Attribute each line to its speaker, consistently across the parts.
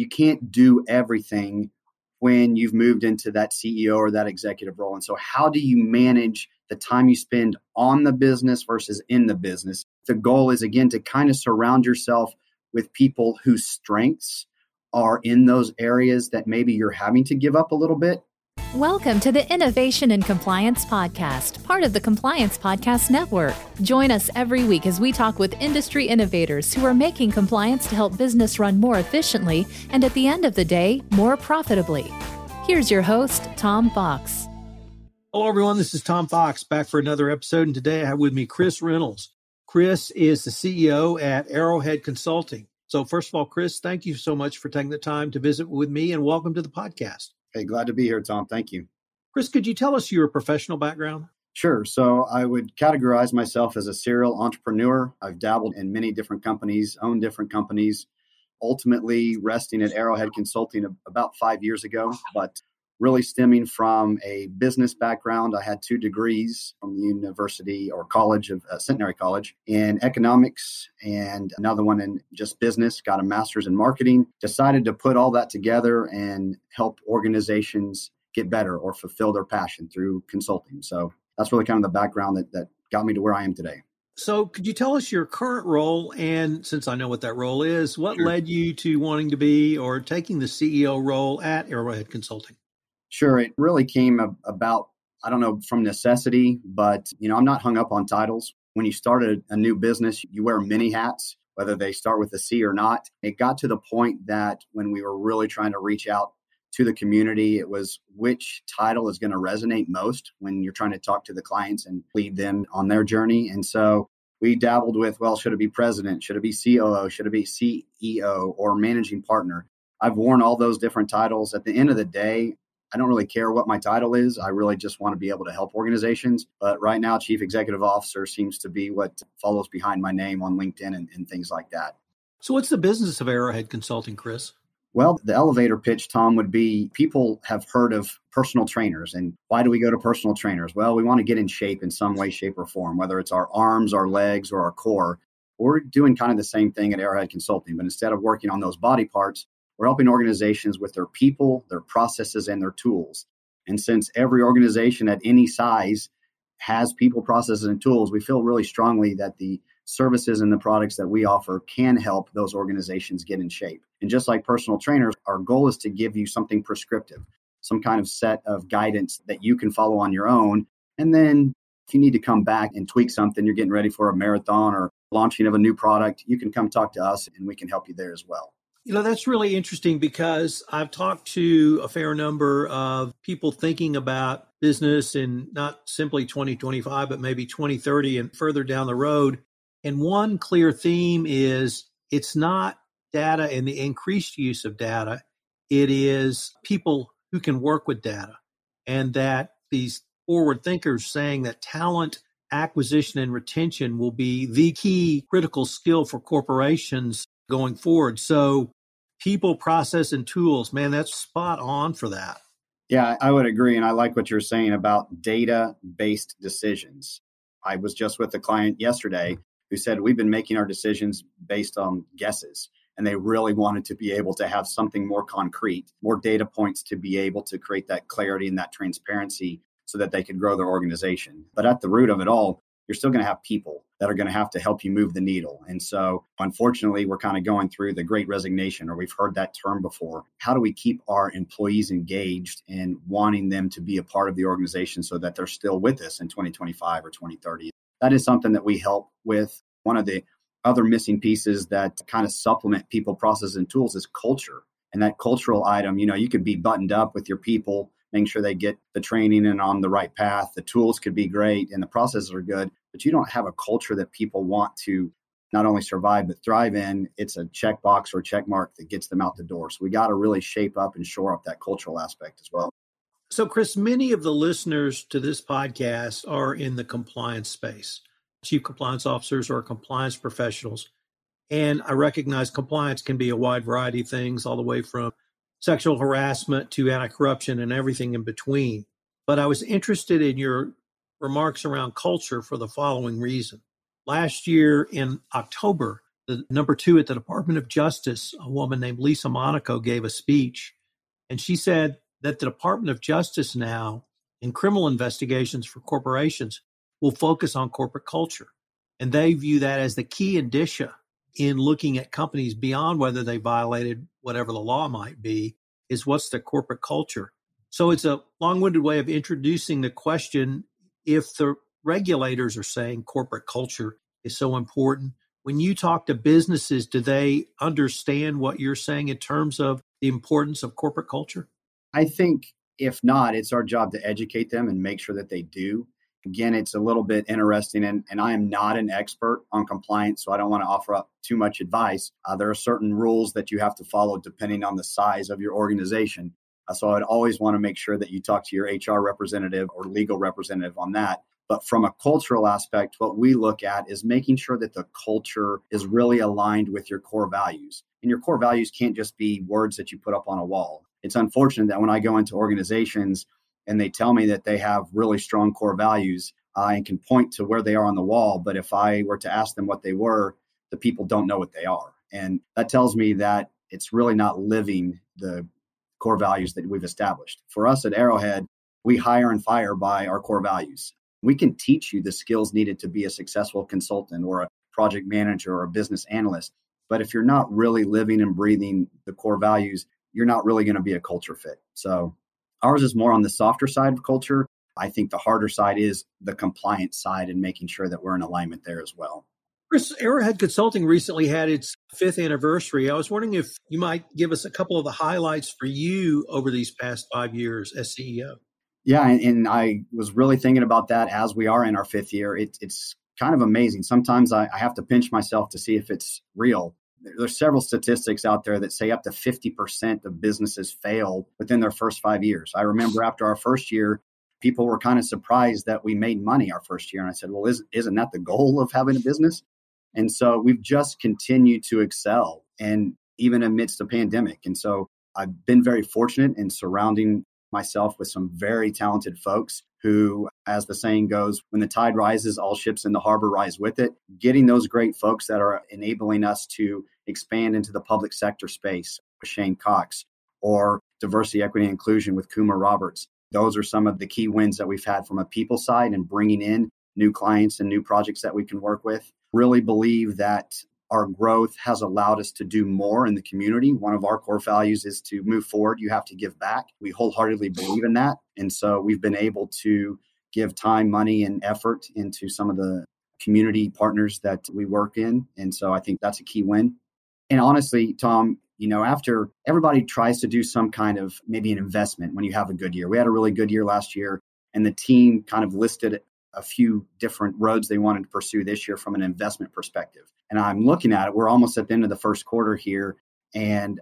Speaker 1: you can't do everything when you've moved into that CEO or that executive role. And so, how do you manage the time you spend on the business versus in the business? The goal is, again, to kind of surround yourself with people whose strengths are in those areas that maybe you're having to give up a little bit.
Speaker 2: Welcome to the Innovation and Compliance Podcast, part of the Compliance Podcast Network. Join us every week as we talk with industry innovators who are making compliance to help business run more efficiently and at the end of the day, more profitably. Here's your host, Tom Fox.
Speaker 3: Hello, everyone. This is Tom Fox back for another episode. And today I have with me Chris Reynolds. Chris is the CEO at Arrowhead Consulting. So, first of all, Chris, thank you so much for taking the time to visit with me and welcome to the podcast.
Speaker 1: Hey, glad to be here, Tom. Thank you.
Speaker 3: Chris, could you tell us your professional background?
Speaker 1: Sure. So I would categorize myself as a serial entrepreneur. I've dabbled in many different companies, owned different companies, ultimately resting at Arrowhead Consulting about five years ago. But really stemming from a business background. I had two degrees from the university or college of uh, Centenary College in economics and another one in just business. Got a master's in marketing. Decided to put all that together and help organizations get better or fulfill their passion through consulting. So that's really kind of the background that, that got me to where I am today.
Speaker 3: So, could you tell us your current role? And since I know what that role is, what sure. led you to wanting to be or taking the CEO role at Arrowhead Consulting?
Speaker 1: Sure. It really came about, I don't know, from necessity, but, you know, I'm not hung up on titles. When you start a, a new business, you wear many hats, whether they start with a C or not. It got to the point that when we were really trying to reach out to the community, it was which title is going to resonate most when you're trying to talk to the clients and lead them on their journey. And so we dabbled with, well, should it be president? Should it be COO? Should it be CEO or managing partner? I've worn all those different titles. At the end of the day, I don't really care what my title is. I really just want to be able to help organizations. But right now, Chief Executive Officer seems to be what follows behind my name on LinkedIn and, and things like that.
Speaker 3: So, what's the business of Arrowhead Consulting, Chris?
Speaker 1: Well, the elevator pitch, Tom, would be people have heard of personal trainers. And why do we go to personal trainers? Well, we want to get in shape in some way, shape, or form, whether it's our arms, our legs, or our core. We're doing kind of the same thing at Arrowhead Consulting, but instead of working on those body parts, we're helping organizations with their people, their processes, and their tools. And since every organization at any size has people, processes, and tools, we feel really strongly that the services and the products that we offer can help those organizations get in shape. And just like personal trainers, our goal is to give you something prescriptive, some kind of set of guidance that you can follow on your own. And then if you need to come back and tweak something, you're getting ready for a marathon or launching of a new product, you can come talk to us and we can help you there as well.
Speaker 3: You know, that's really interesting because I've talked to a fair number of people thinking about business in not simply 2025, but maybe 2030 and further down the road. And one clear theme is it's not data and the increased use of data, it is people who can work with data. And that these forward thinkers saying that talent acquisition and retention will be the key critical skill for corporations going forward. So, people, process, and tools, man, that's spot on for that.
Speaker 1: Yeah, I would agree. And I like what you're saying about data based decisions. I was just with a client yesterday who said, We've been making our decisions based on guesses. And they really wanted to be able to have something more concrete, more data points to be able to create that clarity and that transparency so that they could grow their organization. But at the root of it all, you're still going to have people that are going to have to help you move the needle. And so, unfortunately, we're kind of going through the great resignation, or we've heard that term before. How do we keep our employees engaged and wanting them to be a part of the organization so that they're still with us in 2025 or 2030? That is something that we help with. One of the other missing pieces that kind of supplement people, processes, and tools is culture. And that cultural item, you know, you could be buttoned up with your people making sure they get the training and on the right path. The tools could be great and the processes are good, but you don't have a culture that people want to not only survive but thrive in. It's a checkbox or check mark that gets them out the door. So we got to really shape up and shore up that cultural aspect as well.
Speaker 3: So, Chris, many of the listeners to this podcast are in the compliance space, chief compliance officers or compliance professionals. And I recognize compliance can be a wide variety of things, all the way from sexual harassment to anti corruption and everything in between. But I was interested in your remarks around culture for the following reason. Last year in October, the number two at the Department of Justice, a woman named Lisa Monaco, gave a speech. And she said that the Department of Justice now, in criminal investigations for corporations, will focus on corporate culture. And they view that as the key indicia in looking at companies beyond whether they violated whatever the law might be, is what's the corporate culture. So it's a long winded way of introducing the question if the regulators are saying corporate culture is so important. When you talk to businesses, do they understand what you're saying in terms of the importance of corporate culture?
Speaker 1: I think if not, it's our job to educate them and make sure that they do. Again, it's a little bit interesting, and, and I am not an expert on compliance, so I don't want to offer up too much advice. Uh, there are certain rules that you have to follow depending on the size of your organization. Uh, so I'd always want to make sure that you talk to your HR representative or legal representative on that. But from a cultural aspect, what we look at is making sure that the culture is really aligned with your core values. And your core values can't just be words that you put up on a wall. It's unfortunate that when I go into organizations, and they tell me that they have really strong core values, I can point to where they are on the wall. But if I were to ask them what they were, the people don't know what they are. And that tells me that it's really not living the core values that we've established. For us at Arrowhead, we hire and fire by our core values. We can teach you the skills needed to be a successful consultant or a project manager or a business analyst. But if you're not really living and breathing the core values, you're not really going to be a culture fit. So Ours is more on the softer side of culture. I think the harder side is the compliance side and making sure that we're in alignment there as well.
Speaker 3: Chris, Arrowhead Consulting recently had its fifth anniversary. I was wondering if you might give us a couple of the highlights for you over these past five years as CEO.
Speaker 1: Yeah, and, and I was really thinking about that as we are in our fifth year. It, it's kind of amazing. Sometimes I, I have to pinch myself to see if it's real there's several statistics out there that say up to 50% of businesses fail within their first five years. I remember after our first year, people were kind of surprised that we made money our first year. And I said, well, is, isn't that the goal of having a business? And so we've just continued to excel and even amidst the pandemic. And so I've been very fortunate in surrounding myself with some very talented folks who, as the saying goes, when the tide rises, all ships in the harbor rise with it. Getting those great folks that are enabling us to expand into the public sector space with Shane Cox or diversity, equity, and inclusion with Kuma Roberts. Those are some of the key wins that we've had from a people side and bringing in new clients and new projects that we can work with. Really believe that our growth has allowed us to do more in the community. One of our core values is to move forward. You have to give back. We wholeheartedly believe in that. And so we've been able to give time, money, and effort into some of the community partners that we work in. And so I think that's a key win. And honestly, Tom, you know, after everybody tries to do some kind of maybe an investment when you have a good year, we had a really good year last year, and the team kind of listed a few different roads they wanted to pursue this year from an investment perspective. And I'm looking at it, we're almost at the end of the first quarter here. And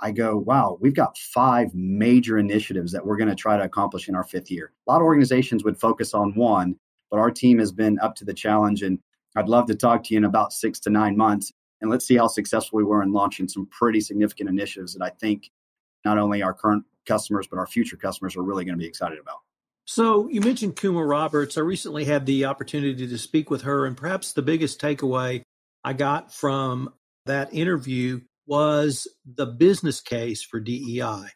Speaker 1: I go, wow, we've got five major initiatives that we're going to try to accomplish in our fifth year. A lot of organizations would focus on one, but our team has been up to the challenge. And I'd love to talk to you in about six to nine months. And let's see how successful we were in launching some pretty significant initiatives that I think not only our current customers, but our future customers are really going to be excited about.
Speaker 3: So you mentioned Kuma Roberts. I recently had the opportunity to speak with her, and perhaps the biggest takeaway I got from that interview was the business case for DEI.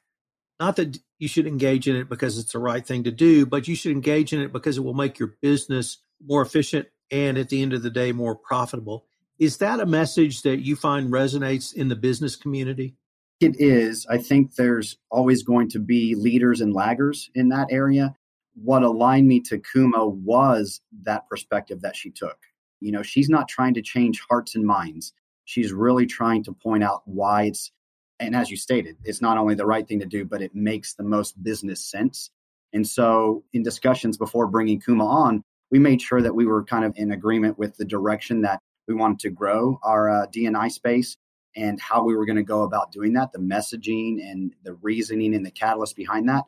Speaker 3: Not that you should engage in it because it's the right thing to do, but you should engage in it because it will make your business more efficient and at the end of the day more profitable. Is that a message that you find resonates in the business community?
Speaker 1: It is. I think there's always going to be leaders and laggers in that area what aligned me to Kuma was that perspective that she took. You know, she's not trying to change hearts and minds. She's really trying to point out why it's, and as you stated, it's not only the right thing to do, but it makes the most business sense. And so, in discussions before bringing Kuma on, we made sure that we were kind of in agreement with the direction that we wanted to grow our uh, DNI space and how we were going to go about doing that, the messaging and the reasoning and the catalyst behind that.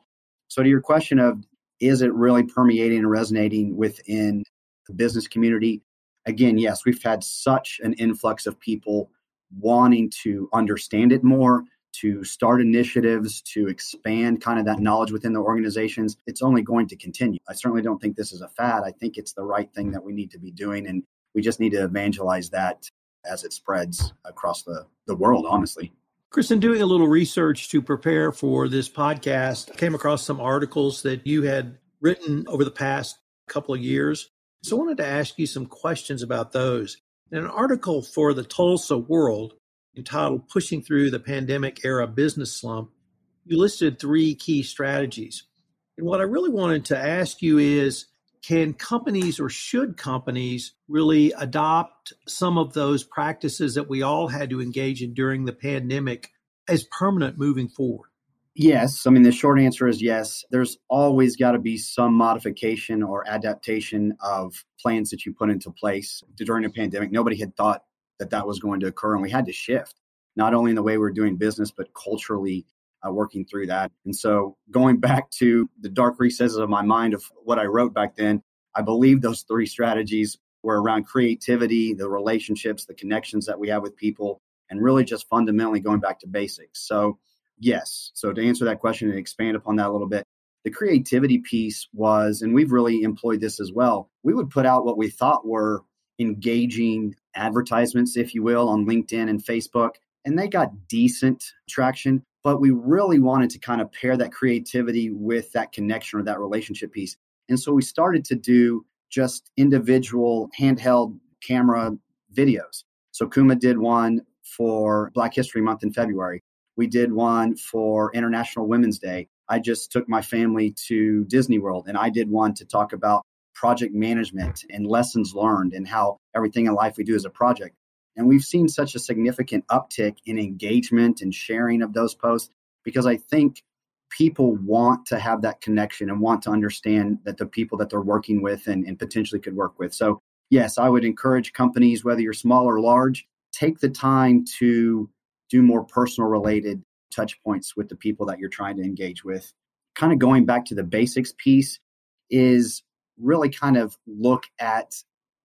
Speaker 1: So, to your question of is it really permeating and resonating within the business community? Again, yes, we've had such an influx of people wanting to understand it more, to start initiatives, to expand kind of that knowledge within the organizations. It's only going to continue. I certainly don't think this is a fad. I think it's the right thing that we need to be doing. And we just need to evangelize that as it spreads across the, the world, honestly.
Speaker 3: Chris, in doing a little research to prepare for this podcast, I came across some articles that you had written over the past couple of years. So I wanted to ask you some questions about those. In an article for the Tulsa World entitled Pushing Through the Pandemic Era Business Slump, you listed three key strategies. And what I really wanted to ask you is can companies or should companies really adopt some of those practices that we all had to engage in during the pandemic as permanent moving forward?
Speaker 1: Yes. I mean, the short answer is yes. There's always got to be some modification or adaptation of plans that you put into place during the pandemic. Nobody had thought that that was going to occur, and we had to shift, not only in the way we're doing business, but culturally uh, working through that. And so, going back to the dark recesses of my mind of what I wrote back then, I believe those three strategies were around creativity, the relationships, the connections that we have with people, and really just fundamentally going back to basics. So, Yes. So to answer that question and expand upon that a little bit, the creativity piece was, and we've really employed this as well, we would put out what we thought were engaging advertisements, if you will, on LinkedIn and Facebook, and they got decent traction. But we really wanted to kind of pair that creativity with that connection or that relationship piece. And so we started to do just individual handheld camera videos. So Kuma did one for Black History Month in February. We did one for International Women's Day. I just took my family to Disney World and I did one to talk about project management and lessons learned and how everything in life we do is a project. And we've seen such a significant uptick in engagement and sharing of those posts because I think people want to have that connection and want to understand that the people that they're working with and, and potentially could work with. So, yes, I would encourage companies, whether you're small or large, take the time to do more personal related touch points with the people that you're trying to engage with. Kind of going back to the basics piece is really kind of look at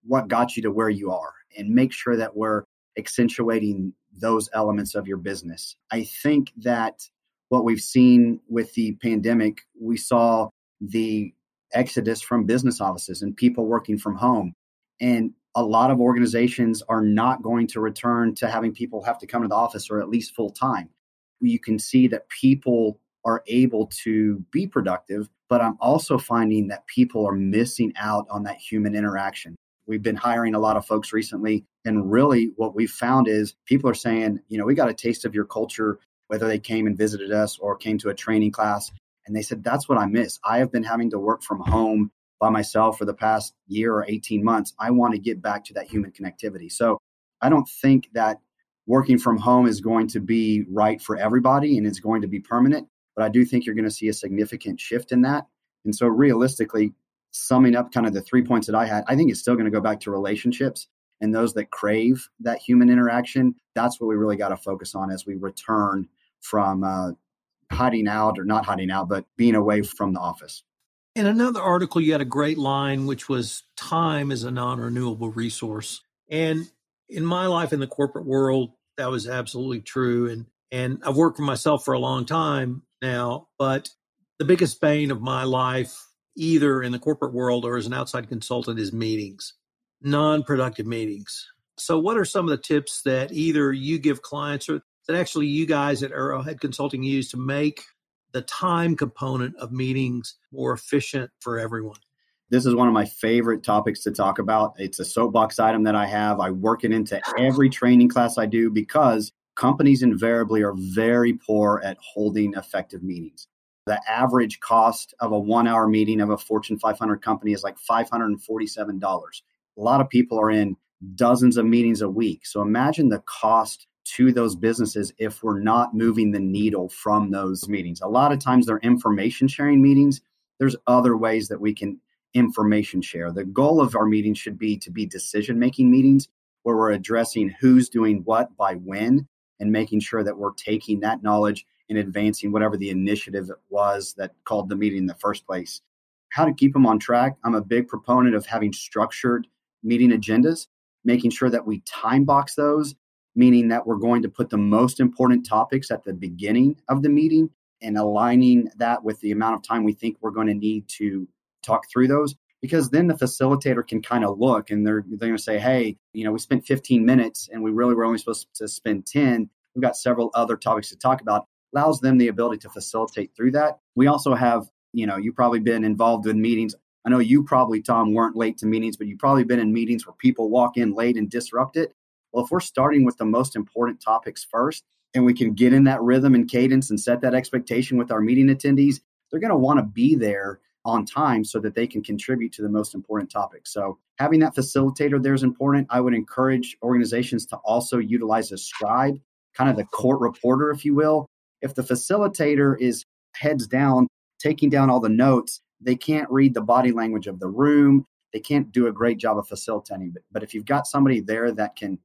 Speaker 1: what got you to where you are and make sure that we're accentuating those elements of your business. I think that what we've seen with the pandemic, we saw the exodus from business offices and people working from home. And a lot of organizations are not going to return to having people have to come to the office or at least full time. You can see that people are able to be productive, but I'm also finding that people are missing out on that human interaction. We've been hiring a lot of folks recently, and really what we've found is people are saying, you know, we got a taste of your culture, whether they came and visited us or came to a training class. And they said, that's what I miss. I have been having to work from home by myself for the past year or 18 months. I want to get back to that human connectivity. So I don't think that working from home is going to be right for everybody and it's going to be permanent, but I do think you're going to see a significant shift in that. And so realistically, summing up kind of the three points that I had, I think it's still going to go back to relationships and those that crave that human interaction. That's what we really got to focus on as we return from uh, hiding out or not hiding out, but being away from the office.
Speaker 3: In another article, you had a great line, which was time is a non renewable resource. And in my life in the corporate world, that was absolutely true. And, and I've worked for myself for a long time now, but the biggest bane of my life, either in the corporate world or as an outside consultant, is meetings, non productive meetings. So, what are some of the tips that either you give clients or that actually you guys at Arrowhead Consulting use to make the time component of meetings more efficient for everyone?
Speaker 1: This is one of my favorite topics to talk about. It's a soapbox item that I have. I work it into every training class I do because companies invariably are very poor at holding effective meetings. The average cost of a one hour meeting of a Fortune 500 company is like $547. A lot of people are in dozens of meetings a week. So imagine the cost to those businesses if we're not moving the needle from those meetings. A lot of times they're information sharing meetings. There's other ways that we can information share. The goal of our meetings should be to be decision making meetings where we're addressing who's doing what by when and making sure that we're taking that knowledge and advancing whatever the initiative was that called the meeting in the first place. How to keep them on track. I'm a big proponent of having structured meeting agendas, making sure that we time box those meaning that we're going to put the most important topics at the beginning of the meeting and aligning that with the amount of time we think we're going to need to talk through those. because then the facilitator can kind of look and they're, they're going to say, hey, you know, we spent 15 minutes and we really were only supposed to spend 10. We've got several other topics to talk about. Allows them the ability to facilitate through that. We also have, you know, you've probably been involved in meetings. I know you probably, Tom, weren't late to meetings, but you've probably been in meetings where people walk in late and disrupt it. Well, if we're starting with the most important topics first and we can get in that rhythm and cadence and set that expectation with our meeting attendees, they're going to want to be there on time so that they can contribute to the most important topics. So having that facilitator there is important. I would encourage organizations to also utilize a scribe, kind of the court reporter, if you will. If the facilitator is heads down, taking down all the notes, they can't read the body language of the room. They can't do a great job of facilitating. But, but if you've got somebody there that can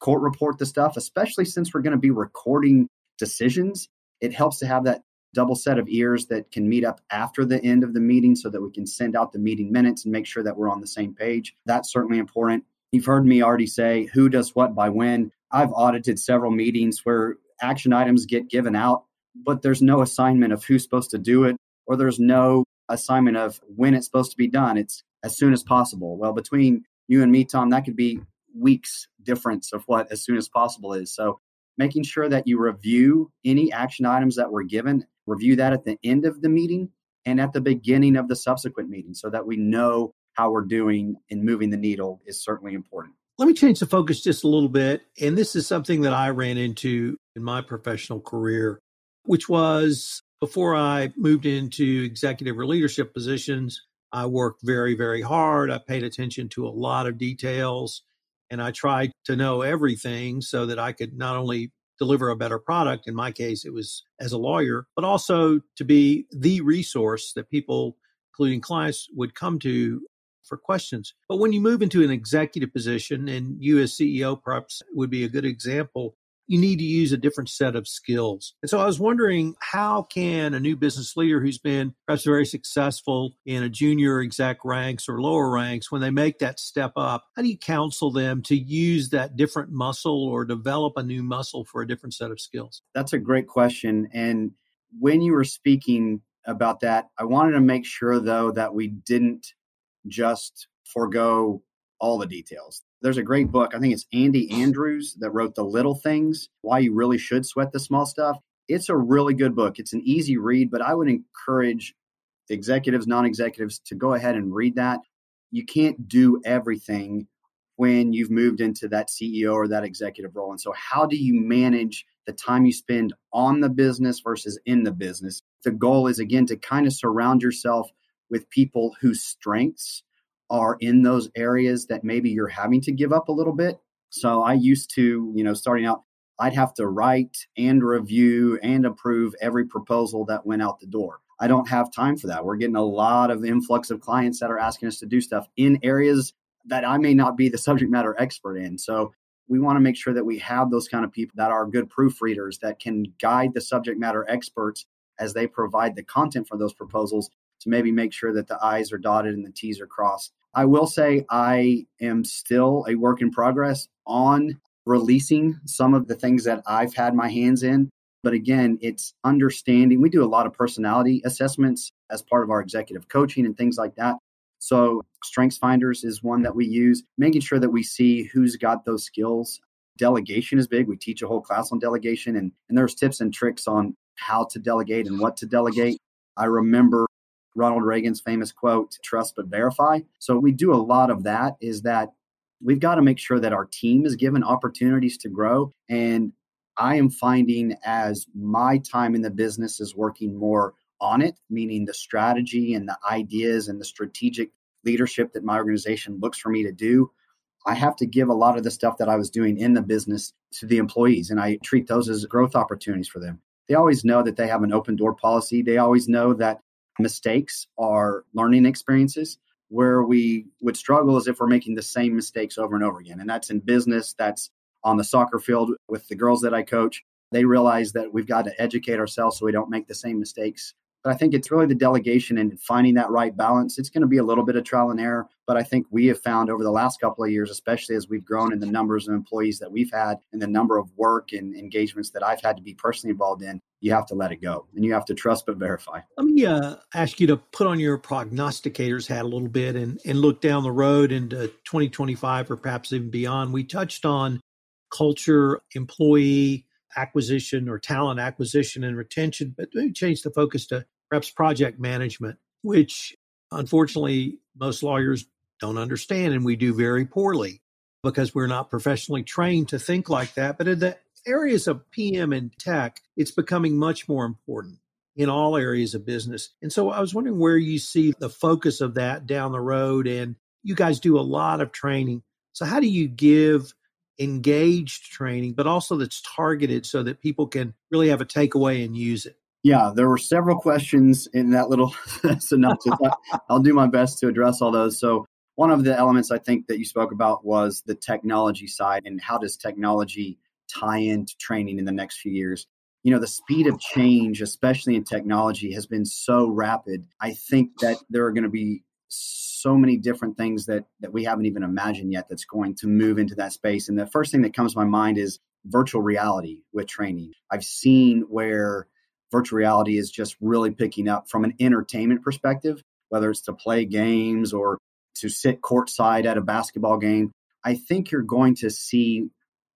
Speaker 1: court report the stuff, especially since we're going to be recording decisions, it helps to have that double set of ears that can meet up after the end of the meeting so that we can send out the meeting minutes and make sure that we're on the same page. That's certainly important. You've heard me already say who does what by when. I've audited several meetings where action items get given out, but there's no assignment of who's supposed to do it, or there's no assignment of when it's supposed to be done. It's as soon as possible. Well, between you and me, Tom, that could be weeks difference of what as soon as possible is. So making sure that you review any action items that were given review that at the end of the meeting and at the beginning of the subsequent meeting so that we know how we're doing in moving the needle is certainly important.
Speaker 3: Let me change the focus just a little bit. And this is something that I ran into in my professional career, which was before I moved into executive or leadership positions. I worked very, very hard. I paid attention to a lot of details and I tried to know everything so that I could not only deliver a better product. In my case, it was as a lawyer, but also to be the resource that people, including clients, would come to for questions. But when you move into an executive position, and you as CEO perhaps would be a good example, you need to use a different set of skills. And so I was wondering how can a new business leader who's been perhaps very successful in a junior exec ranks or lower ranks, when they make that step up, how do you counsel them to use that different muscle or develop a new muscle for a different set of skills?
Speaker 1: That's a great question. And when you were speaking about that, I wanted to make sure though that we didn't just forego all the details. There's a great book. I think it's Andy Andrews that wrote The Little Things Why You Really Should Sweat the Small Stuff. It's a really good book. It's an easy read, but I would encourage executives, non executives to go ahead and read that. You can't do everything when you've moved into that CEO or that executive role. And so, how do you manage the time you spend on the business versus in the business? The goal is, again, to kind of surround yourself with people whose strengths are in those areas that maybe you're having to give up a little bit. So I used to, you know, starting out, I'd have to write and review and approve every proposal that went out the door. I don't have time for that. We're getting a lot of influx of clients that are asking us to do stuff in areas that I may not be the subject matter expert in. So we want to make sure that we have those kind of people that are good proofreaders that can guide the subject matter experts as they provide the content for those proposals to maybe make sure that the I's are dotted and the T's are crossed. I will say I am still a work in progress on releasing some of the things that I've had my hands in. But again, it's understanding. We do a lot of personality assessments as part of our executive coaching and things like that. So, Strengths Finders is one that we use, making sure that we see who's got those skills. Delegation is big. We teach a whole class on delegation, and, and there's tips and tricks on how to delegate and what to delegate. I remember Ronald Reagan's famous quote, trust but verify. So we do a lot of that is that we've got to make sure that our team is given opportunities to grow. And I am finding as my time in the business is working more on it, meaning the strategy and the ideas and the strategic leadership that my organization looks for me to do. I have to give a lot of the stuff that I was doing in the business to the employees, and I treat those as growth opportunities for them. They always know that they have an open door policy. They always know that mistakes are learning experiences. Where we would struggle is if we're making the same mistakes over and over again. And that's in business, that's on the soccer field with the girls that I coach. They realize that we've got to educate ourselves so we don't make the same mistakes. But I think it's really the delegation and finding that right balance. It's going to be a little bit of trial and error, but I think we have found over the last couple of years, especially as we've grown in the numbers of employees that we've had and the number of work and engagements that I've had to be personally involved in, you have to let it go and you have to trust but verify.
Speaker 3: Let me uh, ask you to put on your prognosticator's hat a little bit and, and look down the road into 2025 or perhaps even beyond. We touched on culture, employee acquisition or talent acquisition and retention, but maybe change the focus to perhaps project management, which unfortunately most lawyers don't understand and we do very poorly because we're not professionally trained to think like that. But in the areas of PM and tech, it's becoming much more important in all areas of business. And so I was wondering where you see the focus of that down the road. And you guys do a lot of training. So, how do you give engaged training, but also that's targeted so that people can really have a takeaway and use it?
Speaker 1: Yeah, there were several questions in that little synopsis. I'll do my best to address all those. So, one of the elements I think that you spoke about was the technology side and how does technology tie into training in the next few years. You know, the speed of change, especially in technology, has been so rapid. I think that there are going to be so many different things that that we haven't even imagined yet that's going to move into that space. And the first thing that comes to my mind is virtual reality with training. I've seen where virtual reality is just really picking up from an entertainment perspective, whether it's to play games or to sit courtside at a basketball game. I think you're going to see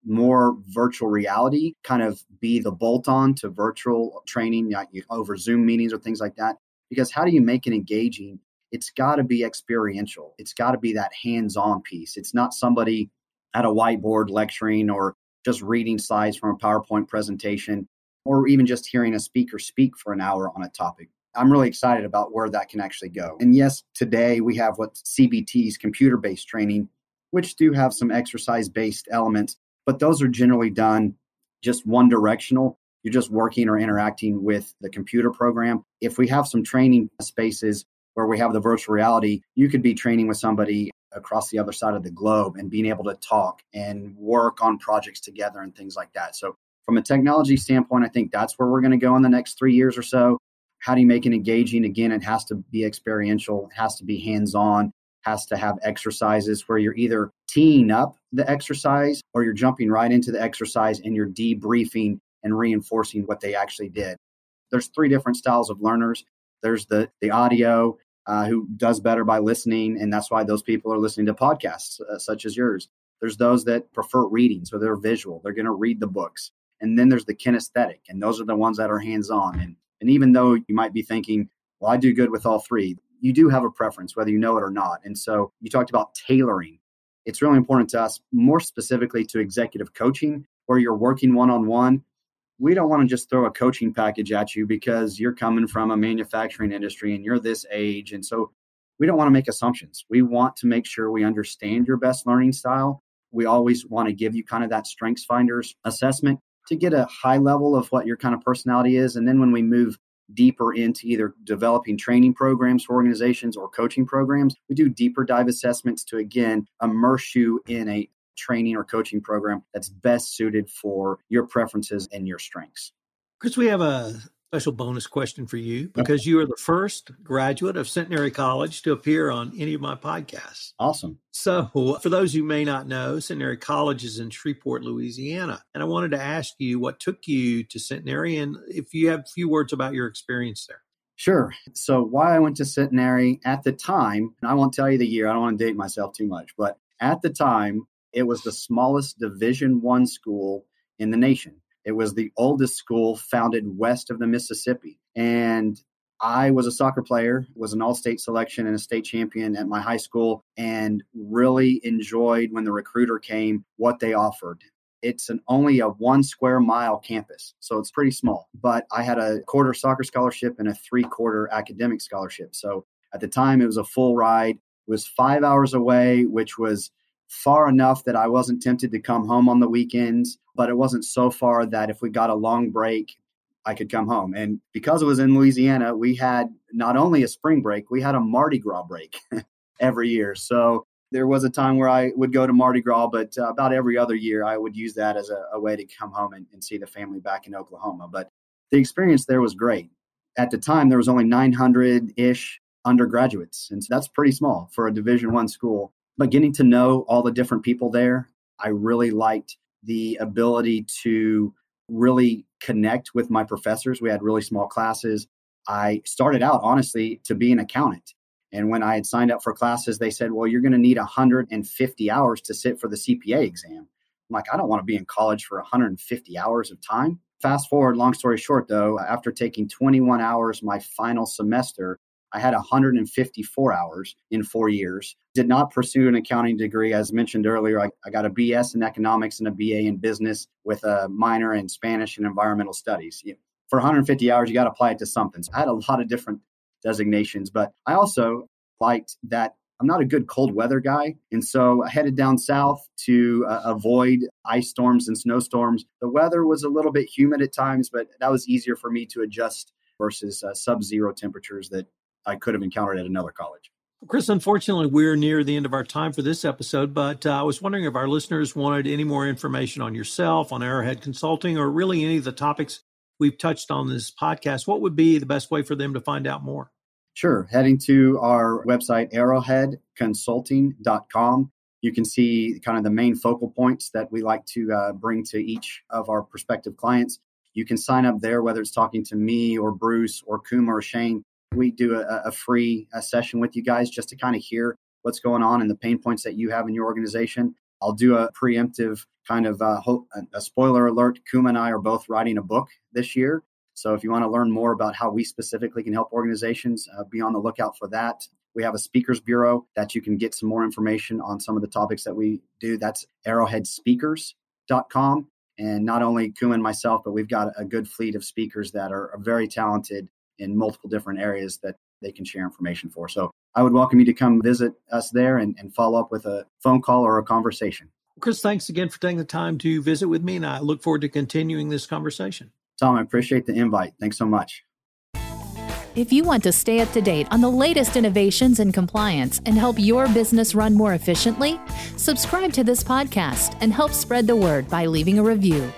Speaker 1: more virtual reality kind of be the bolt on to virtual training like over Zoom meetings or things like that. Because how do you make it engaging? It's got to be experiential, it's got to be that hands on piece. It's not somebody at a whiteboard lecturing or just reading slides from a PowerPoint presentation or even just hearing a speaker speak for an hour on a topic. I'm really excited about where that can actually go. And yes, today we have what CBT's computer based training, which do have some exercise based elements, but those are generally done just one directional. You're just working or interacting with the computer program. If we have some training spaces where we have the virtual reality, you could be training with somebody across the other side of the globe and being able to talk and work on projects together and things like that. So, from a technology standpoint, I think that's where we're going to go in the next three years or so. How do you make it engaging? Again, it has to be experiential, it has to be hands on, has to have exercises where you're either teeing up the exercise or you're jumping right into the exercise and you're debriefing and reinforcing what they actually did. There's three different styles of learners. There's the the audio uh, who does better by listening, and that's why those people are listening to podcasts uh, such as yours. There's those that prefer reading, so they're visual. They're going to read the books, and then there's the kinesthetic, and those are the ones that are hands on. And and even though you might be thinking, well, I do good with all three, you do have a preference, whether you know it or not. And so you talked about tailoring. It's really important to us, more specifically to executive coaching, where you're working one on one. We don't want to just throw a coaching package at you because you're coming from a manufacturing industry and you're this age. And so we don't want to make assumptions. We want to make sure we understand your best learning style. We always want to give you kind of that strengths finders assessment to get a high level of what your kind of personality is. And then when we move deeper into either developing training programs for organizations or coaching programs. We do deeper dive assessments to again immerse you in a training or coaching program that's best suited for your preferences and your strengths.
Speaker 3: Chris, we have a special bonus question for you because you are the first graduate of Centenary College to appear on any of my podcasts.
Speaker 1: Awesome.
Speaker 3: So, for those who may not know, Centenary College is in Shreveport, Louisiana. And I wanted to ask you what took you to Centenary and if you have a few words about your experience there.
Speaker 1: Sure. So, why I went to Centenary at the time, and I won't tell you the year, I don't want to date myself too much, but at the time, it was the smallest Division One school in the nation. It was the oldest school founded west of the Mississippi. And I was a soccer player, was an all state selection and a state champion at my high school, and really enjoyed when the recruiter came what they offered. It's an only a one square mile campus, so it's pretty small. But I had a quarter soccer scholarship and a three quarter academic scholarship. So at the time, it was a full ride. It was five hours away, which was far enough that I wasn't tempted to come home on the weekends, but it wasn't so far that if we got a long break, I could come home. And because it was in Louisiana, we had not only a spring break, we had a Mardi Gras break every year. So there was a time where I would go to Mardi Gras, but uh, about every other year, I would use that as a, a way to come home and, and see the family back in Oklahoma. But the experience there was great. At the time, there was only 900 ish undergraduates, and so that's pretty small for a Division One school but getting to know all the different people there, I really liked the ability to really connect with my professors. We had really small classes. I started out, honestly, to be an accountant. And when I had signed up for classes, they said, well, you're going to need 150 hours to sit for the CPA exam. I'm like, I don't want to be in college for 150 hours of time. Fast forward, long story short, though, after taking 21 hours my final semester, I had 154 hours in four years. Did not pursue an accounting degree. As mentioned earlier, I, I, got a BS in economics and a BA in business with a minor in Spanish and environmental studies. For 150 hours, you got to apply it to something. So I had a lot of different designations, but I also liked that I'm not a good cold weather guy. And so I headed down south to uh, avoid ice storms and snowstorms. The weather was a little bit humid at times, but that was easier for me to adjust versus uh, sub zero temperatures that I could have encountered at another college.
Speaker 3: Chris, unfortunately, we're near the end of our time for this episode, but uh, I was wondering if our listeners wanted any more information on yourself, on Arrowhead Consulting, or really any of the topics we've touched on this podcast. What would be the best way for them to find out more?
Speaker 1: Sure. Heading to our website, arrowheadconsulting.com, you can see kind of the main focal points that we like to uh, bring to each of our prospective clients. You can sign up there, whether it's talking to me or Bruce or Kuma or Shane we do a, a free a session with you guys just to kind of hear what's going on and the pain points that you have in your organization. I'll do a preemptive kind of uh, a spoiler alert. Kuma and I are both writing a book this year. So if you want to learn more about how we specifically can help organizations, uh, be on the lookout for that. We have a speakers bureau that you can get some more information on some of the topics that we do. That's arrowheadspeakers.com. And not only Kuma and myself, but we've got a good fleet of speakers that are, are very talented in multiple different areas that they can share information for. So I would welcome you to come visit us there and, and follow up with a phone call or a conversation.
Speaker 3: Chris, thanks again for taking the time to visit with me, and I look forward to continuing this conversation.
Speaker 1: Tom, I appreciate the invite. Thanks so much.
Speaker 2: If you want to stay up to date on the latest innovations in compliance and help your business run more efficiently, subscribe to this podcast and help spread the word by leaving a review.